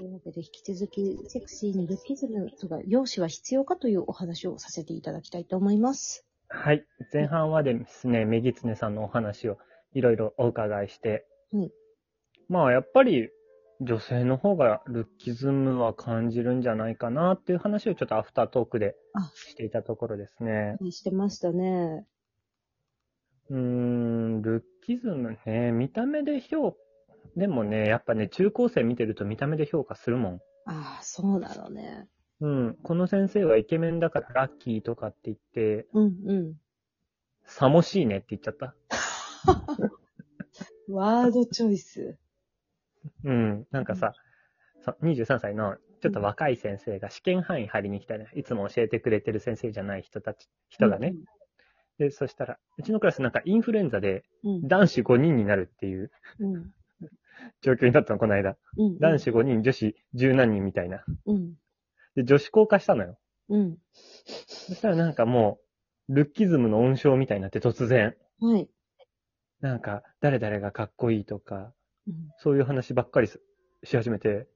というわけで、引き続き、セクシーにルッキズムとか、容姿は必要かというお話をさせていただきたいと思います。はい。前半はですね、メギツネさんのお話をいろいろお伺いして、はいまあ、やっぱり女性の方がルッキズムは感じるんじゃないかなっていう話をちょっとアフタートークであしていたところですね。してましたね。うーん、ルッキズムね、見た目で評でもね、やっぱね、中高生見てると見た目で評価するもん。ああ、そうなのね。うん、この先生はイケメンだからラッキーとかって言って、うんうん。さもしいねって言っちゃった。ワードチョイス。うん、なんかさ、さ23歳のちょっと若い先生が試験範囲張りに来たね。いつも教えてくれてる先生じゃない人たち、人がね。で、そしたら、うちのクラスなんかインフルエンザでうん。男子5人になるっていううん。状況になったの、この間。うん。男子5人、女子10何人みたいな。うん。で、女子校化したのよ。うん。そしたらなんかもう、ルッキズムの温床みたいになって突然、はい。なんか、誰々がかっこいいとか、うんそういう話ばっかりすし始めて、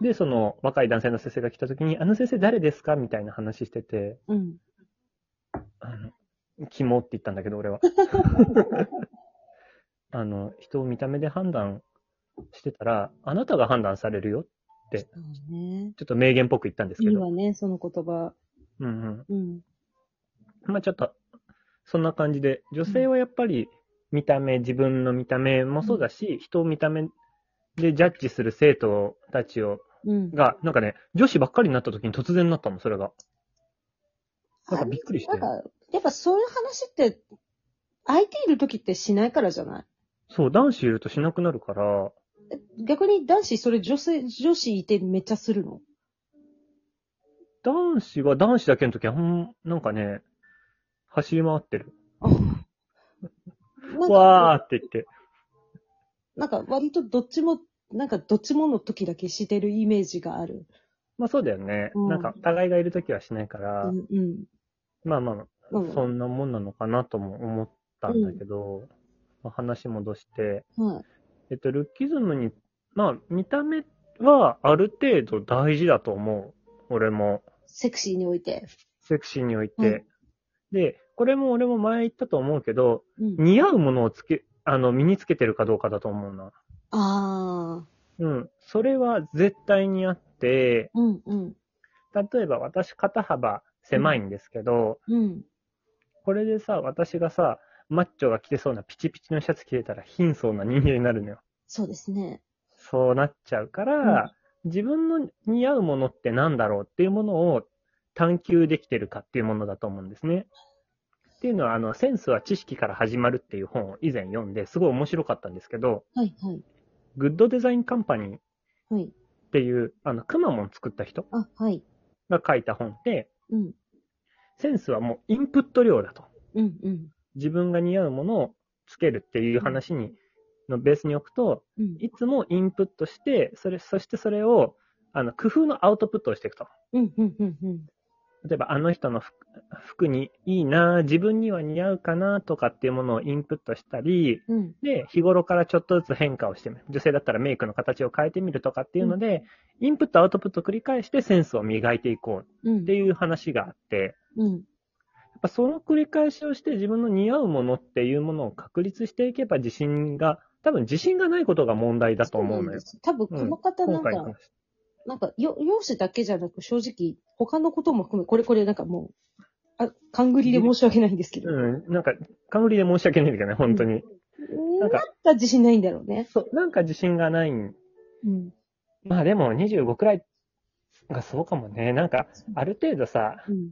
で、その若い男性の先生が来た時に、あの先生誰ですか？みたいな話してて、うん。あの、キモって言ったんだけど、俺は。あの、人を見た目で判断してたら、あなたが判断されるよ。そうね。ちょっと名言っぽく言ったんですけど。いいわね、その言葉。うんうん。うん。まあちょっと、そんな感じで、女性はやっぱり見た目、自分の見た目もそうだし、人を見た目でジャッジする生徒たちを、うん。が、なんかね、女子ばっかりになった時に突然なったの、それが。なんかびっくりしてなん。か、やっぱそういう話って、相手いる時ってしないからじゃない？そう、男子いるとしなくなるから、逆に男子、それ女性、女子いてめっちゃするの？男子は男子だけの時は、ほん、なんかね、走り回ってる。なんわーか、って言って。なんか割とどっちも、なんかどっちもの時だけしてるイメージがある。まあそうだよね。うんなんか、互いがいる時はしないから、うんうん。まあまあ、うんそんなもんなのかなとも思ったんだけど、まあ話戻して、はい。えっと、ルッキズムに、まあ、見た目はある程度大事だと思う。俺も、セクシーにおいて。セクシーにおいて。で、これも俺も前言ったと思うけど、うん。似合うものをつけ、あの、身につけてるかどうかだと思うな。ああ。うん。それは絶対にあって、うんうん。例えば私肩幅狭いんですけど、うん。これでさ、私がさ、マッチョが着てそうなピチピチのシャツ着てたら貧相な人間になるのよ。そうですね。そうなっちゃうから、自分の似合うものって何だろうっていうものを探求できてるかっていうものだと思うんですね。っていうのは、あの、センスは知識から始まるっていう本を以前読んで、すごい面白かったんですけど、はいはい。グッドデザインカンパニーっはい。ていう、あの、くまモン作った人あ、はい。が書いた本で、うん。センスはもうインプット量だと。うんうん。自分が似合うものをつけるっていう話に、のベースに置くと、うん。いつもインプットして、それ、そしてそれを、あの、工夫のアウトプットをしていくと。うんうんうんうん。例えば、あの人の服服にいいな、自分には似合うかなとかっていうものをインプットしたり、うん。で、日頃からちょっとずつ変化をしてみる。女性だったらメイクの形を変えてみるとかっていうので、インプット、アウトプットを繰り返してセンスを磨いていこううん。っていう話があって、うん。ぱその繰り返しをして自分の似合うものっていうものを確立していけば自信が、多分自信がないことが問題だと思うのよ。多分この方なんか、今回の話。なんか、よ、容姿だけじゃなく、正直、他のことも含め、これこれなんかもう、あ、勘繰りで申し訳ないんですけど。うん、なんか、勘繰りで申し訳ないんだけどね、本当に。なんか、自信ないんだろうね。そう、なんか自信がないん。うん。まあでも25くらいがそうかもね。なんか、ある程度さ、うん。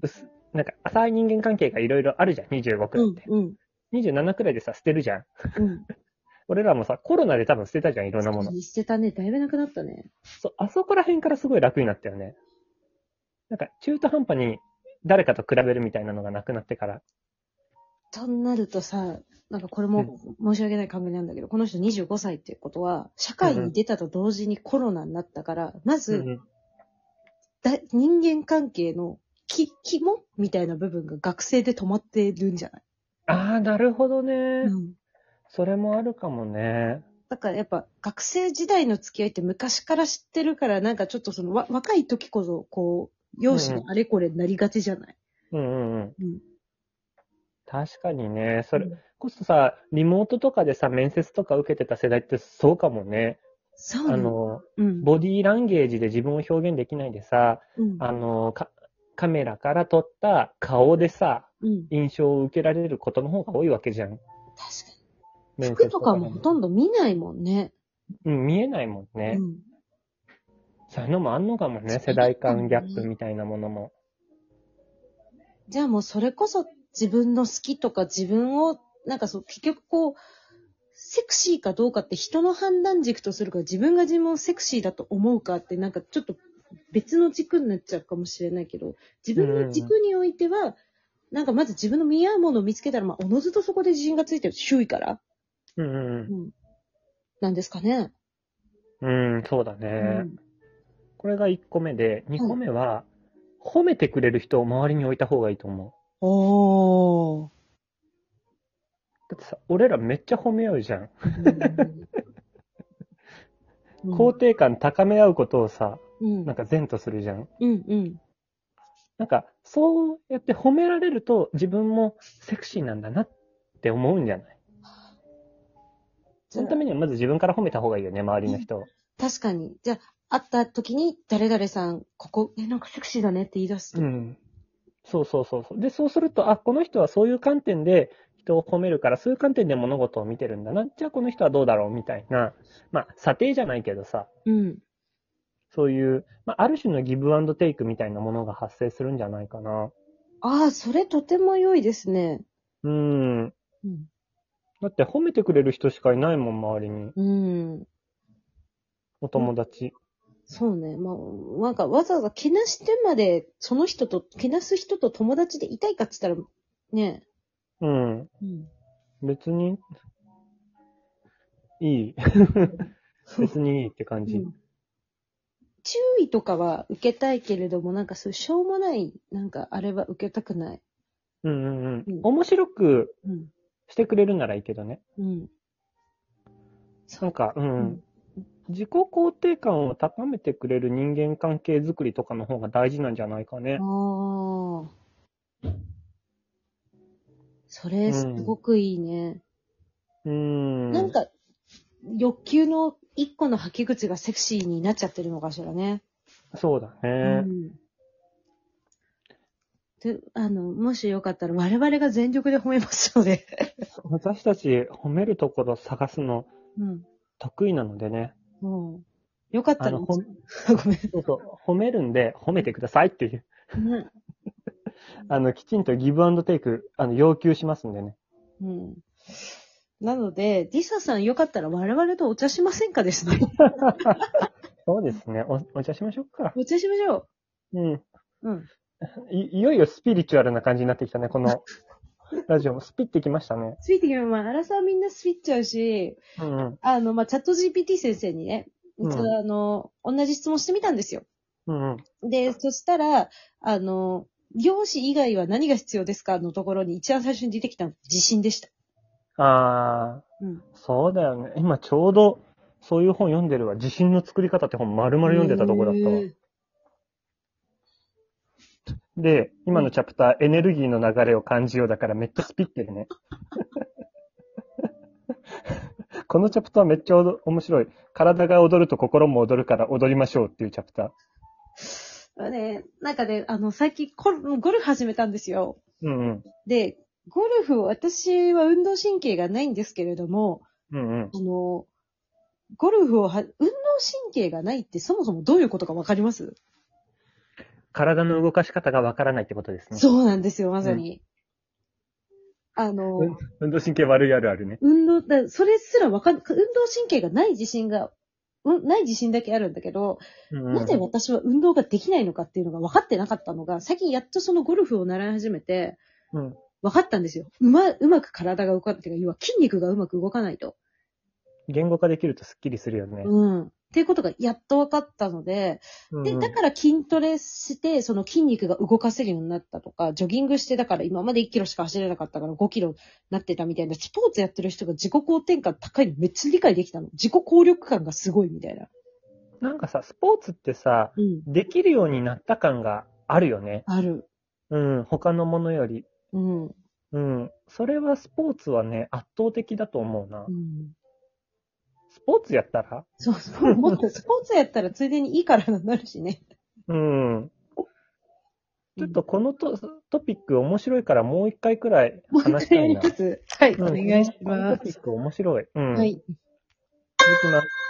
薄なんか浅い人間関係がいろいろあるじゃん、25くらうんいって。。うん。27くらいでさ、捨てるじゃん。うん。俺らもさ、コロナで多分捨てたじゃん、いろんなもの。捨てたね。だいぶなくなったね。そう、あそこら辺からすごい楽になったよね。なんか、中途半端に誰かと比べるみたいなのがなくなってから。となるとさ、なんかこれも申し訳ない考えなんだけど、この人25歳っていうことは、社会に出たと同時にコロナになったから、まず、うんだ人間関係のき、肝みたいな部分が学生で止まってるんじゃない？ああ、なるほどね、うん。それもあるかもね。だからやっぱ学生時代の付き合いって昔から知ってるから、なんかちょっとそのわ若い時こそ、こう、容姿のあれこれになりがちじゃない、うんうんうん。うん、確かにね、それうんこそさ、リモートとかでさ、面接とか受けてた世代ってそうかもね。そうなあの、うん。ボディーランゲージで自分を表現できないでさ、うん。あの、かカメラから撮った顔でさ、うん。印象を受けられることの方が多いわけじゃん。確か面に。服とかもほとんんど見ないもんね。ど。うん、見えないもんね。うん。そういうのもあんのかもね、世代間ギャップみたいなものも。じゃあもうそれこそ自分の好きとか自分を、なんかそう、結局こう、セクシーかどうかって人の判断軸とするか、自分が自分をセクシーだと思うかって、なんかちょっと別の軸になっちゃうかもしれないけど、自分の軸においては、なんかまず自分の見合うものを見つけたら、まあ、おのずとそこで自信がついてる、周囲から。うんうんうん。なんですかね。うん。うん、そうだうね。ん。これが1個目で、2個目は、褒めてくれる人を周りに置いた方がいいと思う。おー。だってさ、俺らめっちゃ褒め合うじゃん。うん 肯定感高め合うことをさ、うん。なんか善とするじゃん。うんうん。なんか、そうやって褒められると自分もセクシーなんだなって思うんじゃない？そのためにはまず自分から褒めた方がいいよね、周りの人を。確かに。じゃあ、会った時に、誰々さん、ここ、え、なんかセクシーだねって言い出すと。ん。そうそうそうそう。で、そうすると、あ、この人はそういう観点で人を褒めるから、そういう観点で物事を見てるんだな。じゃあこの人はどうだろうみたいな。まあ、査定じゃないけどさ、うん。そういう、まあ、ある種のギブアンドテイクみたいなものが発生するんじゃないかな。ああ、それとても良いですね。うん。うん。だって褒めてくれる人しかいないもん、周りに。うん。お友達。そうね。まあ、なんかわざわざけなしてまで、その人と、けなす人と友達でいたいかって言ったら、ね。うん。うん。別に、いい。別にいいって感じ。うん注意とかは受けたいけれども、なんかそういうしょうもない、なんかあれは受けたくない。うんうんうん。うん面白くうん。してくれるならいいけどね。うん。なんか、うん。うん自己肯定感を高めてくれる人間関係づくりとかの方が大事なんじゃないかね。ああ。それ、すごくいいね。うん。なんか、欲求の一個の吐き口がセクシーになっちゃってるのかしらね。そうだうね。ん。で、あの、もしよかったら我々が全力で褒めますので。私たち褒めるところ探すのうん。得意なのでね。うん。よかったら、ごめん。そうそう、褒めるんで褒めてくださいっていう。ね あの、きちんとギブアンドテイク、あの、要求しますんでね。うん。なので、リサさんよかったら我々とお茶しませんかですね。そうですね。お、お茶しましょうか。お茶しましょうん。う。うん。い、いよいよスピリチュアルな感じになってきたね、この、ラジオもスピってきましたね。スピってきまあ、アラサーみんなスピっちゃうし、うんうん。あの、まあ、チャット GPT 先生にね、うんあの、同じ質問してみたんですよ。うんうん。で、そしたら、あの、漁師以外は何が必要ですかのところに一番最初に出てきたの自信でした。あうん。ー、そうだよね。今ちょうど、そういう本読んでるわ。自信の作り方って本丸々読んでたとこだったわで、今のチャプター、エネルギーの流れを感じようだからめっちゃスピってるね。このチャプターめっちゃおど面白い。体が踊ると心も踊るから踊りましょうっていうチャプター。まあね、なんかね、あの、最近コルゴルフ始めたんですよ。うんうん。で、ゴルフ、私は運動神経がないんですけれども、うんうん。あの、ゴルフをは、運動神経がないってそもそもどういうことかわかります、体の動かし方がわからないってことですね。そうなんですよ、まさに。あの、うん運動神経悪いあるあるね。運動、だそれすらわかん、運動神経がない自信が、うんない自信だけあるんだけど、うんうんなぜ私は運動ができないのかっていうのが分かってなかったのが、最近やっとそのゴルフを習い始めて、うん。分かったんですよ。うま、うまく体が動かない。てか、要は筋肉がうまく動かないと。言語化できるとスッキリするよね。うん。っていうことがやっと分かったので、で、うんだから筋トレして、その筋肉が動かせるようになったとか、ジョギングして、だから今まで1キロしか走れなかったから5キロになってたみたいな、スポーツやってる人が自己肯定感高いのめっちゃ理解できたの。自己効力感がすごいみたいな。なんかさ、スポーツってさ、うん。できるようになった感があるよね。ある。うん、他のものより。うん。うん。それはスポーツはね、圧倒的だと思うなう。ん。スポーツやったら？そう、スポもっと スポーツやったらついでにいい体になるしね。うん。ちょっとこのトトピック面白いからもう一回くらいもう話したいな一回やりま。す。はい、うんお願いします。トピック面白い。うん。はい。続きます。